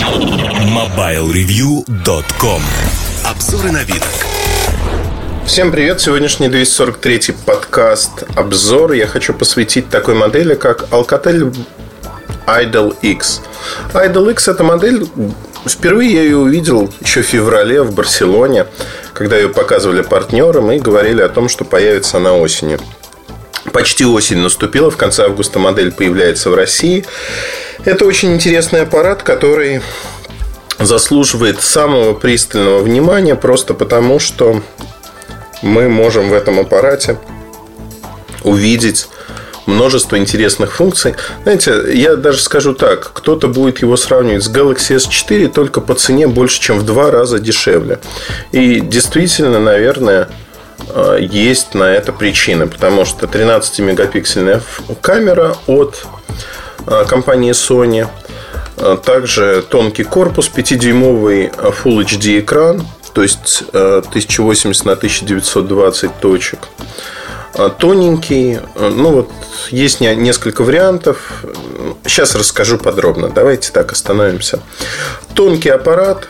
MobileReview.com Обзоры на вид. Всем привет! Сегодняшний 243 подкаст обзор я хочу посвятить такой модели, как Alcatel Idol X. Idol X это модель, впервые я ее увидел еще в феврале в Барселоне, когда ее показывали партнерам и говорили о том, что появится она осенью. Почти осень наступила, в конце августа модель появляется в России. Это очень интересный аппарат, который заслуживает самого пристального внимания просто потому, что мы можем в этом аппарате увидеть множество интересных функций. Знаете, я даже скажу так, кто-то будет его сравнивать с Galaxy S4 только по цене больше, чем в два раза дешевле. И действительно, наверное, есть на это причины, потому что 13-мегапиксельная камера от э, компании Sony, э, также тонкий корпус, 5-дюймовый Full HD экран, то есть 1080 на 1920 точек. Тоненький, ну вот есть несколько вариантов. Сейчас расскажу подробно. Давайте так остановимся. Тонкий аппарат,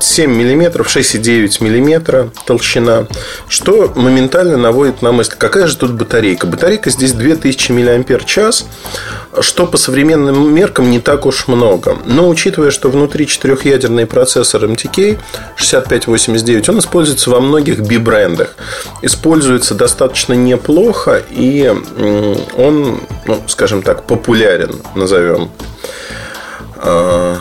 7 мм, 6,9 мм толщина, что моментально наводит на мысль, какая же тут батарейка. Батарейка здесь 2000 мАч, что по современным меркам не так уж много. Но учитывая, что внутри четырехъядерный процессор MTK 6589, он используется во многих B-брендах. Используется достаточно неплохо и он, ну, скажем так, популярен, назовем а,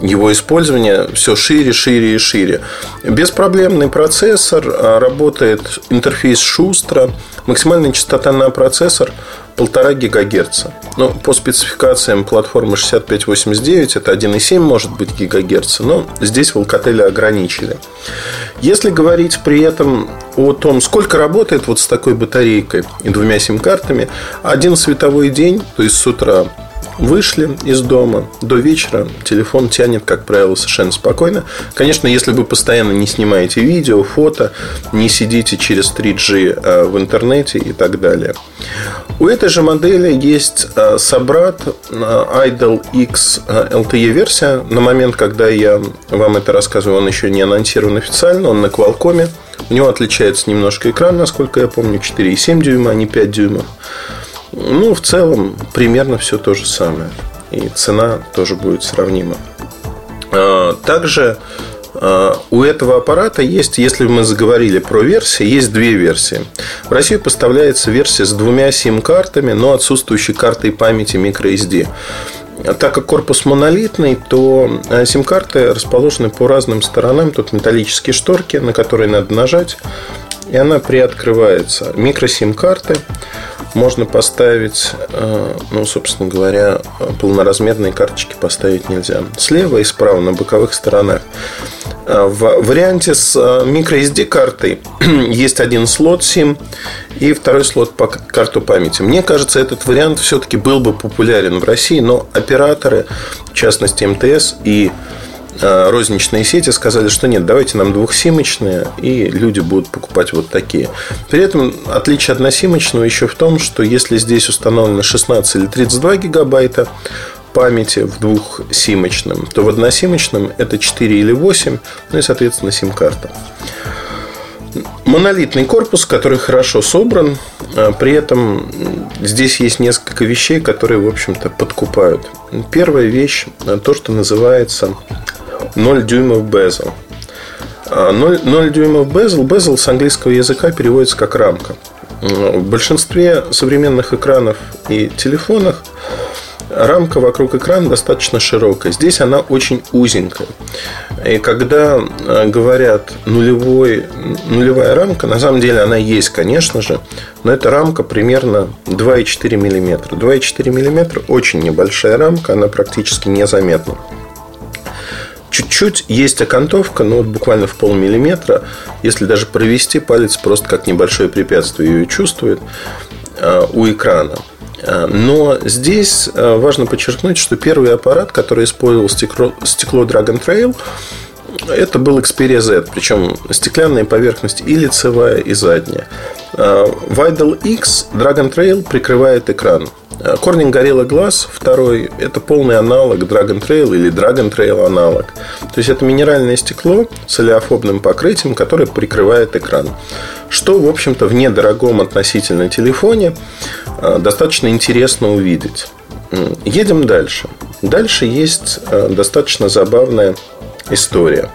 его использование все шире, шире и шире. Беспроблемный процессор, а, работает интерфейс шустро, максимальная частота на процессор 1,5 ГГц. Ну, по спецификациям платформы 6589 это 1,7 может быть ГГц, но здесь в Alcatel ограничили. Если говорить при этом о том, сколько работает вот с такой батарейкой и двумя сим-картами, один световой день, то есть с утра Вышли из дома до вечера, телефон тянет, как правило, совершенно спокойно. Конечно, если вы постоянно не снимаете видео, фото, не сидите через 3G а, в интернете и так далее. У этой же модели есть а, собрат а, Idol X LTE версия. На момент, когда я вам это рассказываю, он еще не анонсирован официально, он на Qualcomm. У него отличается немножко экран, насколько я помню, 4,7 дюйма, а не 5 дюймов. Ну, в целом, примерно все то же самое. И цена тоже будет сравнима. А, также а, у этого аппарата есть, если мы заговорили про версии, есть две версии. В Россию поставляется версия с двумя сим-картами, но отсутствующей картой памяти microSD. Так как корпус монолитный, то а, сим-карты расположены по разным сторонам. Тут металлические шторки, на которые надо нажать, и она приоткрывается. Микросим-карты можно поставить, э, ну, собственно говоря, полноразмерные карточки поставить нельзя. Слева и справа на боковых сторонах. Э, в варианте с э, microSD картой есть один слот SIM и второй слот по карту памяти. Мне кажется, этот вариант все-таки был бы популярен в России, но операторы, в частности МТС и Э, розничные сети сказали, что нет, давайте нам двухсимочные, и люди будут покупать вот такие. При этом отличие от насимочного еще в том, что если здесь установлено 16 или 32 гигабайта памяти в двухсимочном, то в односимочном это 4 или 8, ну и, соответственно, сим-карта. Монолитный корпус, который хорошо собран, э, при этом здесь есть несколько вещей, которые, в общем-то, подкупают. Первая вещь – то, что называется 0 дюймов безел. 0, 0 дюймов безел. Безел с английского языка переводится как рамка. В большинстве современных экранов и телефонах рамка вокруг экрана достаточно широкая. Здесь она очень узенькая. И когда э, говорят нулевой, нулевая рамка, на самом деле она есть, конечно же, но эта рамка примерно 2,4 мм. 2,4 мм очень небольшая рамка, она практически незаметна. Чуть-чуть есть окантовка, но вот буквально в полмиллиметра. Если даже провести палец просто как небольшое препятствие ее чувствует э, у экрана. Э, но здесь э, важно подчеркнуть, что первый аппарат, который использовал стекло, стекло Dragon Trail, это был Xperia Z, причем стеклянная поверхность и лицевая, и задняя. В Idol X Dragon Trail прикрывает экран. Corning Gorilla Glass второй – это полный аналог Dragon Trail или Dragon Trail аналог. То есть, это минеральное стекло с олеофобным покрытием, которое прикрывает экран. Что, в общем-то, в недорогом относительно телефоне достаточно интересно увидеть. Едем дальше. Дальше есть достаточно забавная история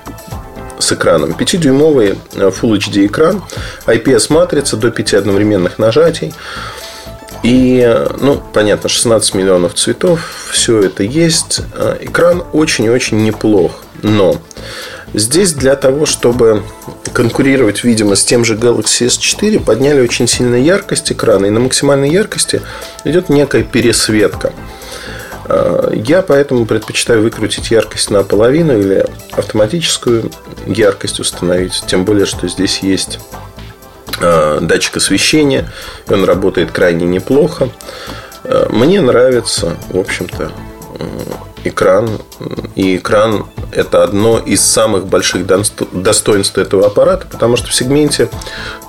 с экраном. 5-дюймовый Full HD экран, IPS-матрица до 5 одновременных нажатий. И, ну, понятно, 16 миллионов цветов, все это есть. Экран очень-очень неплох. Но здесь для того, чтобы конкурировать, видимо, с тем же Galaxy S4, подняли очень сильно яркость экрана. И на максимальной яркости идет некая пересветка. Э, я поэтому предпочитаю выкрутить яркость наполовину или автоматическую яркость установить. Тем более, что здесь есть датчик освещения. Он работает крайне неплохо. Э, мне нравится, в общем-то, экран. И экран – это одно из самых больших достоинств этого аппарата, потому что в сегменте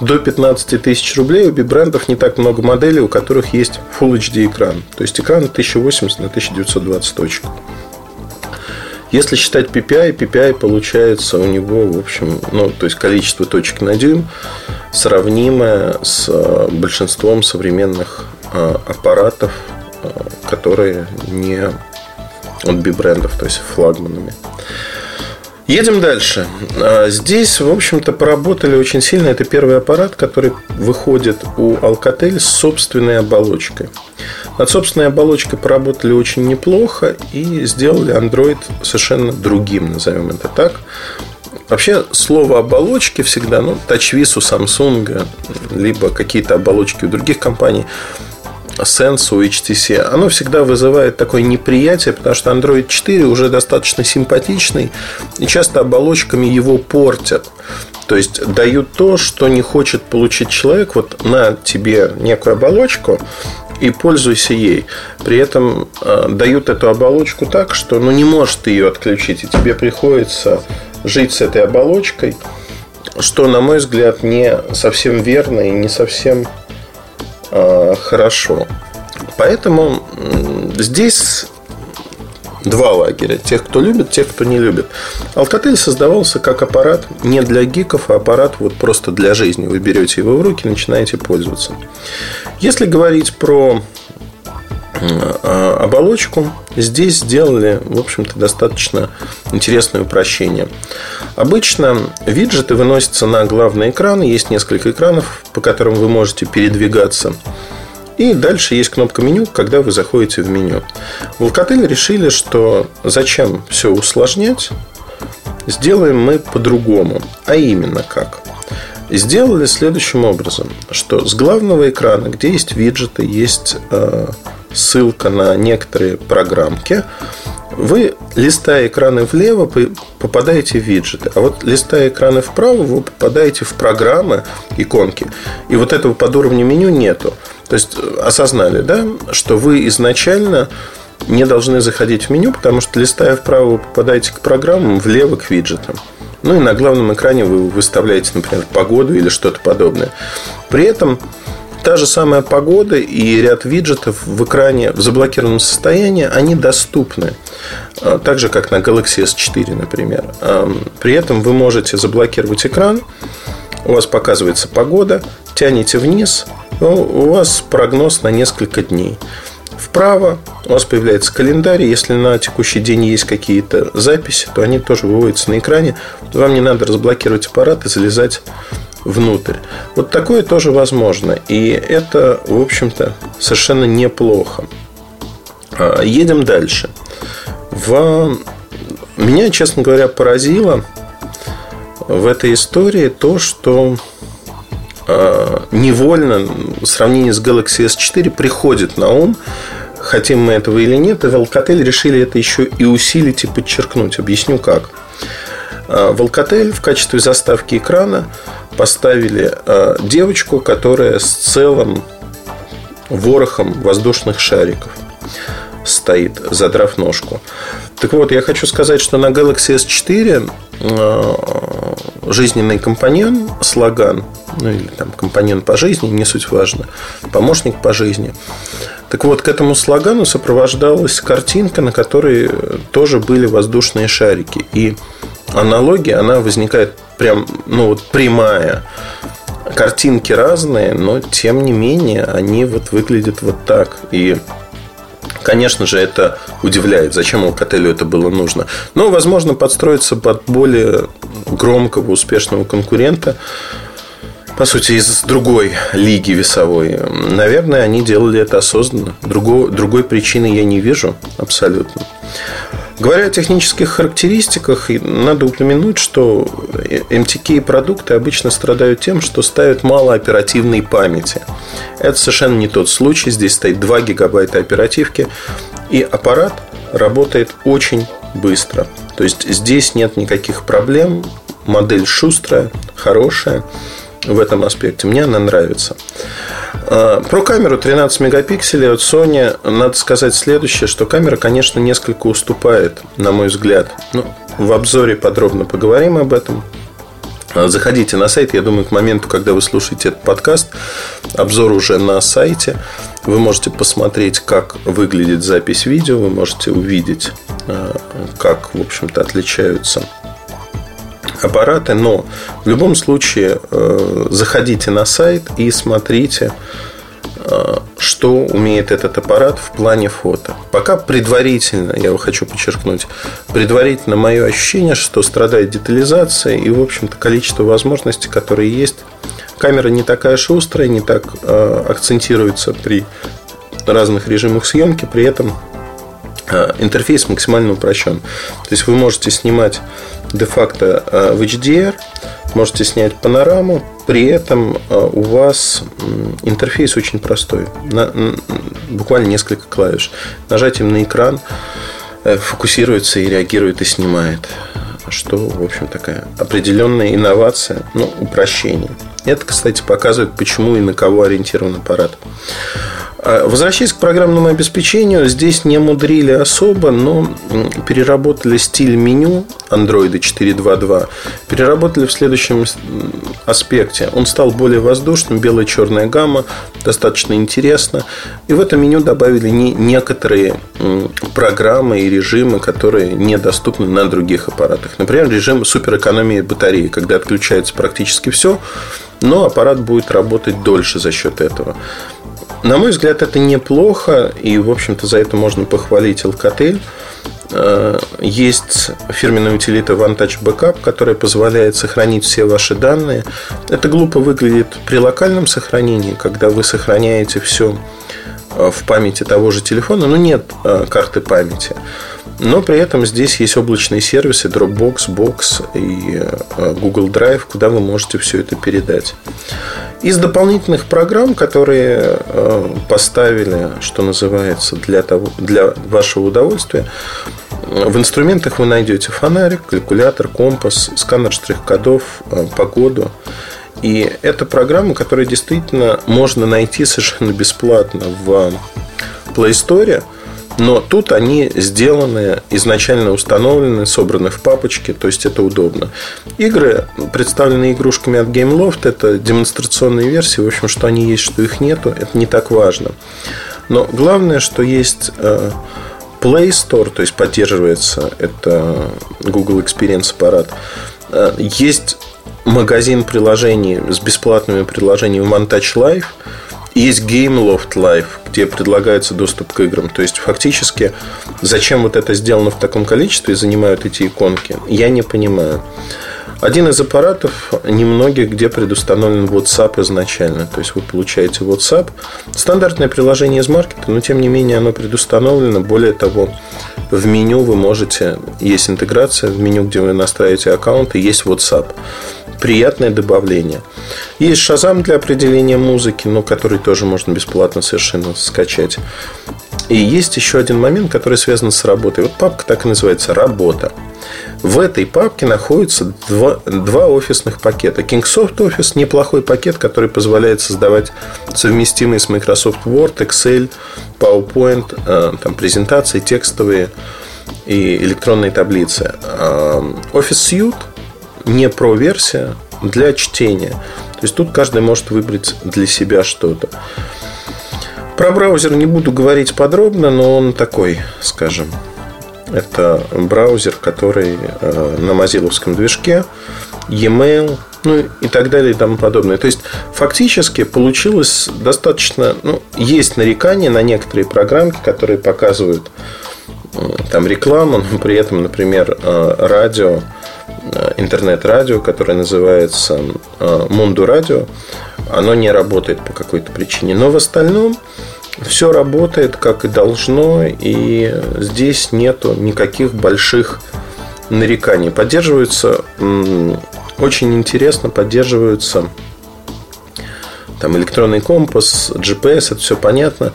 до 15 тысяч рублей у брендов не так много моделей, у которых есть Full HD экран. То есть экран 1080 на 1920 точек. Если считать PPI, PPI получается у него, в общем, ну, то есть количество точек на дюйм сравнимое с э, большинством современных э, аппаратов, э, которые не от B-брендов, то есть флагманами. Едем дальше. Здесь, в общем-то, поработали очень сильно. Это первый аппарат, который выходит у Alcatel с собственной оболочкой. Над собственной оболочкой поработали очень неплохо и сделали Android совершенно другим, назовем это так. Вообще, слово оболочки всегда, ну, TouchWiz у Samsung, либо какие-то оболочки у других компаний – Sense у HTC, оно всегда вызывает такое неприятие, потому что Android 4 уже достаточно симпатичный, и часто оболочками его портят. То есть дают то, что не хочет получить человек. Вот на тебе некую оболочку и пользуйся ей. При этом э, дают эту оболочку так, что ну, не может ты ее отключить, и тебе приходится жить с этой оболочкой, что, на мой взгляд, не совсем верно и не совсем Э, хорошо. Поэтому здесь два лагеря. Тех, кто любит, тех, кто не любит. Alcatel создавался как аппарат не для гиков, а аппарат вот просто для жизни. Вы берете его в руки, начинаете пользоваться. Если говорить про э, оболочку, здесь сделали, в общем-то, достаточно интересное упрощение. Обычно виджеты выносятся на главный экран. Есть несколько экранов, по которым вы можете передвигаться. И дальше есть кнопка меню, когда вы заходите в меню. В Alcatel решили, что зачем все усложнять, сделаем мы по-другому. А именно как? Сделали следующим образом, что с главного экрана, где есть виджеты, есть э, ссылка на некоторые программки, вы, листая экраны влево, попадаете в виджеты. А вот листая экраны вправо, вы попадаете в программы, иконки. И вот этого под уровнем меню нету. То есть э, осознали, да, что вы изначально не должны заходить в меню, потому что листая вправо, вы попадаете к программам, влево к виджетам. Ну и на главном экране вы выставляете, например, погоду или что-то подобное. При этом та же самая погода и ряд виджетов в экране в заблокированном состоянии, они доступны. А, так же, как на Galaxy S4, например. При этом вы можете заблокировать экран, у вас показывается погода, тянете вниз, у вас прогноз на несколько дней. Вправо у вас появляется календарь. Если на текущий день есть какие-то записи, то они тоже выводятся на экране. Вам не надо разблокировать аппарат и залезать внутрь. Вот такое тоже возможно. И это, в общем-то, совершенно неплохо. А, едем дальше. В... Меня, честно говоря, поразило в этой истории то, что э, невольно в сравнении с Galaxy S4 приходит на ум, хотим мы этого или нет, и в Alcatel решили это еще и усилить и подчеркнуть. Объясню как. В Alcatel в качестве заставки экрана поставили э, девочку, которая с целым ворохом воздушных шариков стоит, задрав ножку. Так вот, я хочу сказать, что на Galaxy S4 э, жизненный компаньон, слоган, ну или там компаньон по жизни, не суть важно, помощник по жизни, Так вот, к этому слогану сопровождалась картинка, на которой тоже были воздушные шарики. И аналогия, она возникает прям, ну вот прямая. Картинки разные, но тем не менее они вот выглядят вот так. И Конечно же, это удивляет, зачем Alcatel это было нужно. Но, возможно, подстроиться под более громкого, успешного конкурента, по сути, из другой лиги весовой. Наверное, они делали это осознанно. Другой, другой причины я не вижу абсолютно. Говоря о технических характеристиках, надо упомянуть, что MTK продукты обычно страдают тем, что ставят мало оперативной памяти. Это совершенно не тот случай. Здесь стоит 2 гигабайта оперативки, и аппарат работает очень быстро. То есть здесь нет никаких проблем. Модель шустрая, хорошая в этом аспекте. Мне она нравится. А, про камеру 13 мегапикселей от Sony надо сказать следующее, что камера, конечно, несколько уступает, на мой взгляд. Ну, в обзоре подробно поговорим об этом. А, заходите на сайт. Я думаю, к моменту, когда вы слушаете этот подкаст, обзор уже на сайте. Вы можете посмотреть, как выглядит запись видео. Вы можете увидеть, а, как, в общем-то, отличаются аппараты, но в любом случае э, заходите на сайт и смотрите, э, что умеет этот аппарат в плане фото. Пока предварительно, я хочу подчеркнуть, предварительно мое ощущение, что страдает детализация и, в общем-то, количество возможностей, которые есть. Камера не такая шустрая, не так э, акцентируется при разных режимах съемки, при этом интерфейс максимально упрощен. То есть вы можете снимать де-факто э, в HDR, можете снять панораму, при этом э, у вас интерфейс очень простой, буквально несколько клавиш. Нажатием на экран э, фокусируется и реагирует и снимает. Что, в общем, такая определенная инновация, ну, упрощение. Это, кстати, показывает, почему и на кого ориентирован аппарат. А, возвращаясь к программному обеспечению, здесь не мудрили особо, но переработали стиль меню Android 4.2.2, переработали в следующем аспекте. Он стал более воздушным, белая черная гамма, достаточно интересно. И в это меню добавили некоторые программы и режимы, которые недоступны на других аппаратах. Например, режим суперэкономии батареи, когда отключается практически все, но аппарат будет работать дольше за счет этого. На мой взгляд, это неплохо, и, в общем-то, за это можно похвалить Alcatel. Э, есть фирменная утилита OneTouch Backup, которая позволяет сохранить все ваши данные. Это глупо выглядит при локальном сохранении, когда вы сохраняете все э, в памяти того же телефона, но нет э, карты памяти. Но при этом здесь есть облачные сервисы Dropbox, Box и Google Drive, куда вы можете все это передать. Из дополнительных программ, которые э, поставили, что называется, для, того, для вашего удовольствия, в инструментах вы найдете фонарик, калькулятор, компас, сканер штрих-кодов, э, погоду. И это программы, которые действительно можно найти совершенно бесплатно в Play Store – но тут они сделаны, изначально установлены, собраны в папочке, то есть это удобно. Игры представлены игрушками от GameLoft, это демонстрационные версии, в общем, что они есть, что их нету, это не так важно. Но главное, что есть э, Play Store, то есть поддерживается это Google Experience аппарат. Э, есть магазин приложений с бесплатными приложениями OneTouch Live – есть Game Loft Live, где предлагается доступ к играм. То есть, фактически, зачем вот это сделано в таком количестве и занимают эти иконки, я не понимаю. Один из аппаратов немногих, где предустановлен WhatsApp изначально. То есть вы получаете WhatsApp. Стандартное приложение из маркета, но тем не менее оно предустановлено. Более того, в меню вы можете, есть интеграция, в меню, где вы настраиваете аккаунт, и есть WhatsApp приятное добавление. Есть Shazam для определения музыки, но который тоже можно бесплатно совершенно скачать. И есть еще один момент, который связан с работой. Вот папка так и называется «Работа». В этой папке находятся два, два офисных пакета. Kingsoft Office – неплохой пакет, который позволяет создавать совместимые с Microsoft Word, Excel, PowerPoint, э, там, презентации, текстовые и электронные таблицы. Э, Office Suite – не про версия для чтения. То есть тут каждый может выбрать для себя что-то. Про браузер не буду говорить подробно, но он такой, скажем. Это браузер, который э, на мазиловском движке, e-mail, ну и так далее и тому подобное. То есть, фактически получилось достаточно... Ну, есть нарекания на некоторые программки, которые показывают э, там рекламу, но при этом, например, э, радио, интернет-радио, которое называется Мунду Радио, оно не работает по какой-то причине. Но в остальном все работает как и должно, и здесь нету никаких больших нареканий. Поддерживаются очень интересно, поддерживаются там электронный компас, GPS, это все понятно.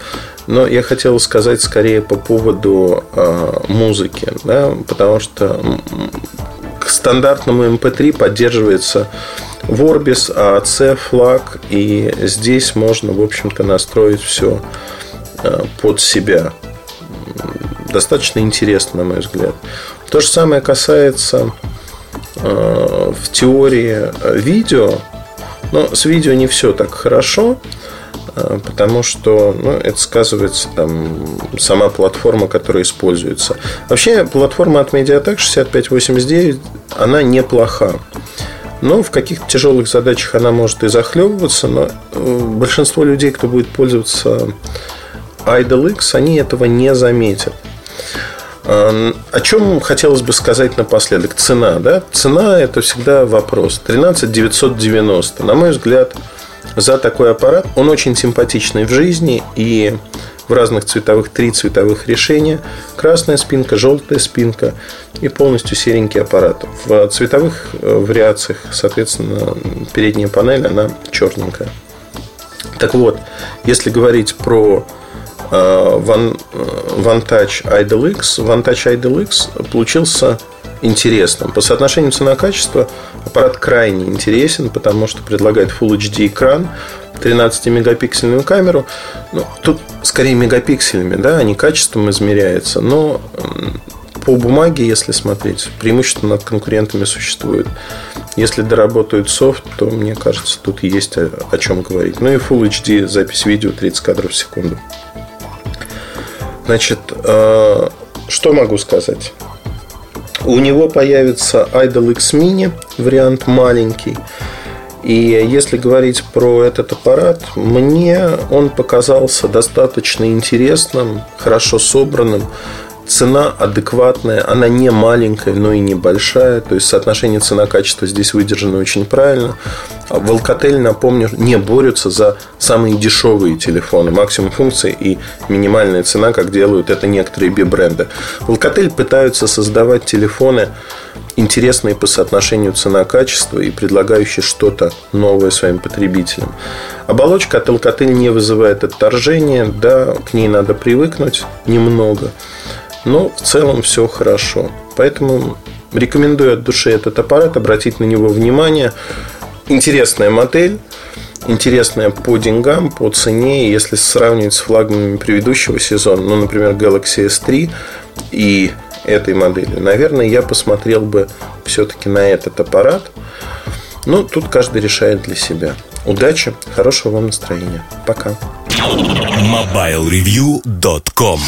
Но я хотел сказать скорее по поводу э, музыки, да, потому что стандартному MP3 поддерживается Vorbis, AAC, флаг, и здесь можно, в общем-то, настроить все э, под себя. Достаточно интересно, на мой взгляд. То же самое касается э, в теории видео, но с видео не все так хорошо, э, потому что ну, это сказывается там сама платформа, которая используется. Вообще платформа от Mediatek 6589, она неплоха. Но в каких-то тяжелых задачах она может и захлебываться, но э, большинство людей, кто будет пользоваться Idle X, они этого не заметят. А, о чем хотелось бы сказать напоследок? Цена. Да? Цена – это всегда вопрос. 13 990. На мой взгляд, за такой аппарат он очень симпатичный в жизни и в разных цветовых, три цветовых решения. Красная спинка, желтая спинка и полностью серенький аппарат. В цветовых э, вариациях, соответственно, передняя панель, она черненькая. Так вот, если говорить про э, One, э, Vantage Idle X, Vantage Idle X получился интересным. По соотношению цена-качество аппарат крайне интересен, потому что предлагает Full HD экран, 13-мегапиксельную камеру. Ну, тут скорее мегапикселями, да, а не качеством измеряется. Но по бумаге, если смотреть, преимущество над конкурентами существует. Если доработают софт, то, мне кажется, тут есть о, о чем говорить. Ну и Full HD запись видео 30 кадров в секунду. Значит, э, что могу сказать? У него появится Idol X Mini, вариант маленький. И если говорить про этот аппарат, мне он показался достаточно интересным, хорошо собранным. Цена адекватная, она не маленькая, но и не большая. То есть соотношение цена-качество здесь выдержано очень правильно. А в Alcatel, напомню, не борются за самые дешевые телефоны. Максимум функций и минимальная цена, как делают это некоторые би-бренды. В Alcatel пытаются создавать телефоны интересные по соотношению цена-качество и предлагающие что-то новое своим потребителям. Оболочка от Alcatel не вызывает отторжения, да, к ней надо привыкнуть немного, но в целом все хорошо. Поэтому рекомендую от души этот аппарат, обратить на него внимание. Интересная модель, интересная по деньгам, по цене. Если сравнивать с флагманами предыдущего сезона, ну, например, Galaxy S3 и этой модели, наверное, я посмотрел бы все-таки на этот аппарат. Но тут каждый решает для себя. Удачи, хорошего вам настроения. Пока. MobileReview.com